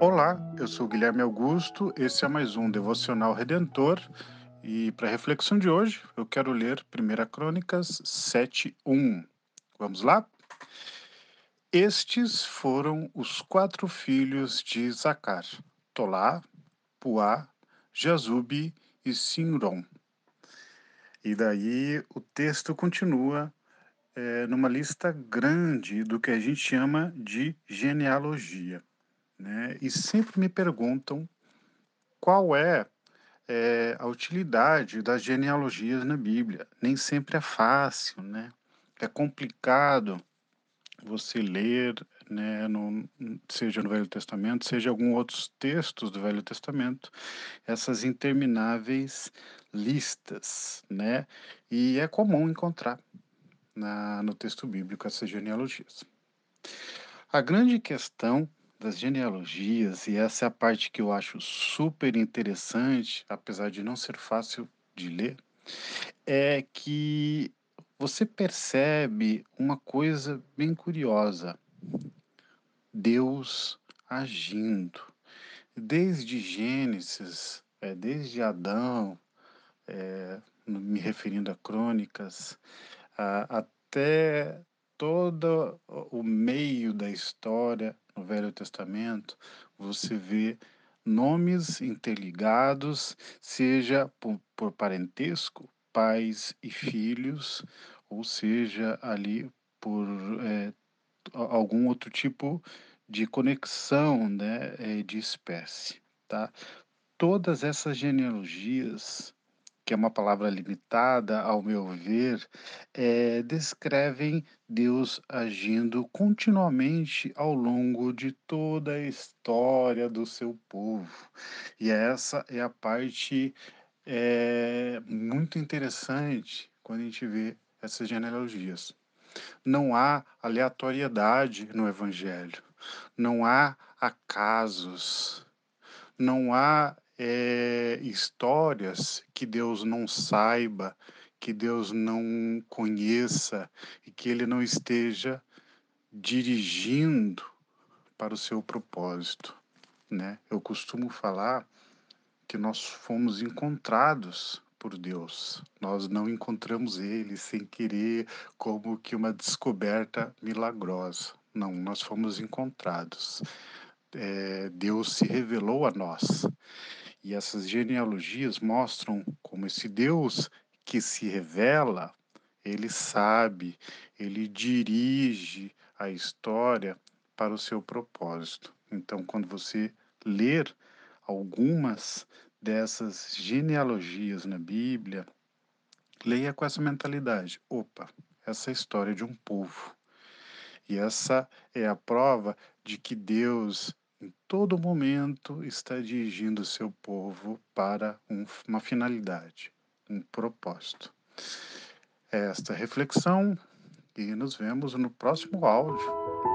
Olá, eu sou Guilherme Augusto, esse é mais um Devocional Redentor e para a reflexão de hoje eu quero ler 1 Crônicas 7.1. Vamos lá? Estes foram os quatro filhos de Zacar, Tolá, Puá, Jazube e Sinron. E daí o texto continua é, numa lista grande do que a gente chama de genealogia né? E sempre me perguntam qual é, é, a utilidade das genealogias na Bíblia. Nem sempre é fácil, né? É complicado você ler, né, no, seja no Velho Testamento, seja algum outros textos do Velho Testamento, essas intermináveis listas, né? E é comum encontrar na, no texto bíblico essas genealogias. A grande questão das genealogias, e essa é a parte que eu acho super interessante, apesar de não ser fácil de ler, é que você percebe uma coisa bem curiosa: Deus agindo. Desde Gênesis, é, desde Adão, é, me referindo a crônicas, a, até todo o meio da história no Velho Testamento, você vê nomes interligados, seja por, por parentesco, pais e filhos, ou seja, ali por é, algum outro tipo de conexão né, é, de espécie. Tá? Todas essas genealogias que é uma palavra limitada, ao meu ver, é, descrevem Deus agindo continuamente ao longo de toda a história do seu povo. E essa é a parte é, muito interessante quando a gente vê essas genealogias. Não há aleatoriedade no Evangelho, não há acasos, não há é, histórias que Deus não saiba, que Deus não conheça e que Ele não esteja dirigindo para o seu propósito, né? Eu costumo falar que nós fomos encontrados por Deus. Nós não encontramos Ele sem querer, como que uma descoberta milagrosa. Não, nós fomos encontrados. É, Deus se revelou a nós. E essas genealogias mostram como esse Deus que se revela, ele sabe, ele dirige a história para o seu propósito. Então, quando você ler algumas dessas genealogias na Bíblia, leia com essa mentalidade: opa, essa é a história de um povo. E essa é a prova de que Deus em todo momento está dirigindo seu povo para um, uma finalidade, um propósito. Esta reflexão e nos vemos no próximo áudio.